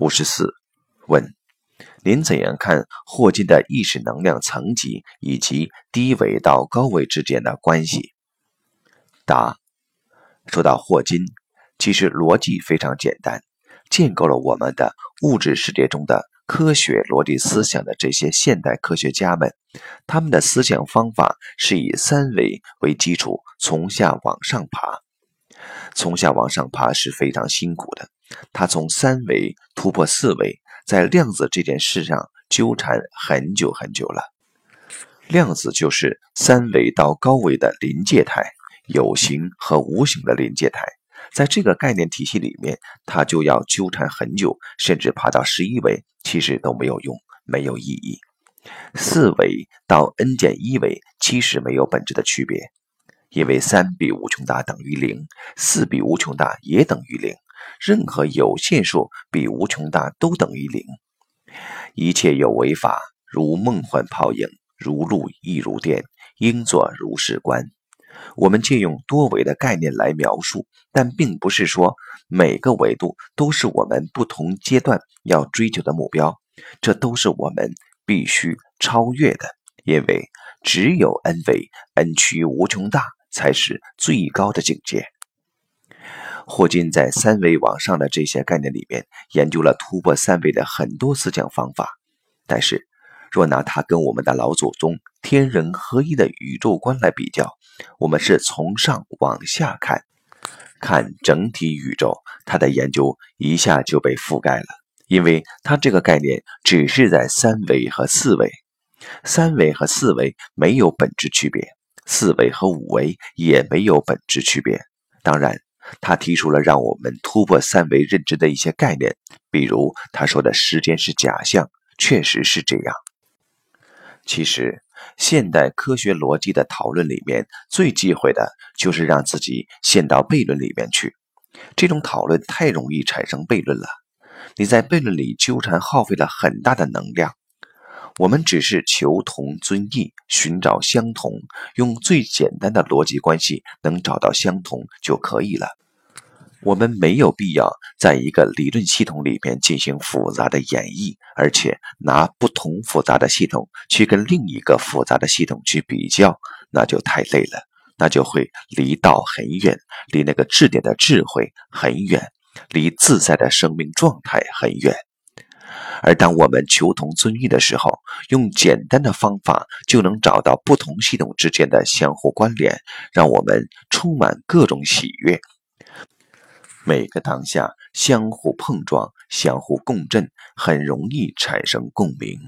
五十四，问：您怎样看霍金的意识能量层级以及低维到高维之间的关系？答：说到霍金，其实逻辑非常简单，建构了我们的物质世界中的科学逻辑思想的这些现代科学家们，他们的思想方法是以三维为基础，从下往上爬。从下往上爬是非常辛苦的。他从三维突破四维，在量子这件事上纠缠很久很久了。量子就是三维到高维的临界态，有形和无形的临界态。在这个概念体系里面，他就要纠缠很久，甚至爬到十一维，其实都没有用，没有意义。四维到 n 减一维，其实没有本质的区别，因为三比无穷大等于零，四比无穷大也等于零。任何有限数比无穷大都等于零，一切有为法如梦幻泡影，如露亦如电，应作如是观。我们借用多维的概念来描述，但并不是说每个维度都是我们不同阶段要追求的目标，这都是我们必须超越的，因为只有 n 维，n 趋无穷大才是最高的境界。霍金在三维往上的这些概念里面，研究了突破三维的很多思想方法。但是，若拿他跟我们的老祖宗天人合一的宇宙观来比较，我们是从上往下看，看整体宇宙，他的研究一下就被覆盖了，因为他这个概念只是在三维和四维，三维和四维没有本质区别，四维和五维也没有本质区别。当然。他提出了让我们突破三维认知的一些概念，比如他说的时间是假象，确实是这样。其实，现代科学逻辑的讨论里面最忌讳的就是让自己陷到悖论里面去。这种讨论太容易产生悖论了，你在悖论里纠缠，耗费了很大的能量。我们只是求同尊异，寻找相同，用最简单的逻辑关系能找到相同就可以了。我们没有必要在一个理论系统里边进行复杂的演绎，而且拿不同复杂的系统去跟另一个复杂的系统去比较，那就太累了，那就会离道很远，离那个质点的智慧很远，离自在的生命状态很远。而当我们求同存异的时候，用简单的方法就能找到不同系统之间的相互关联，让我们充满各种喜悦。每个当下相互碰撞、相互共振，很容易产生共鸣。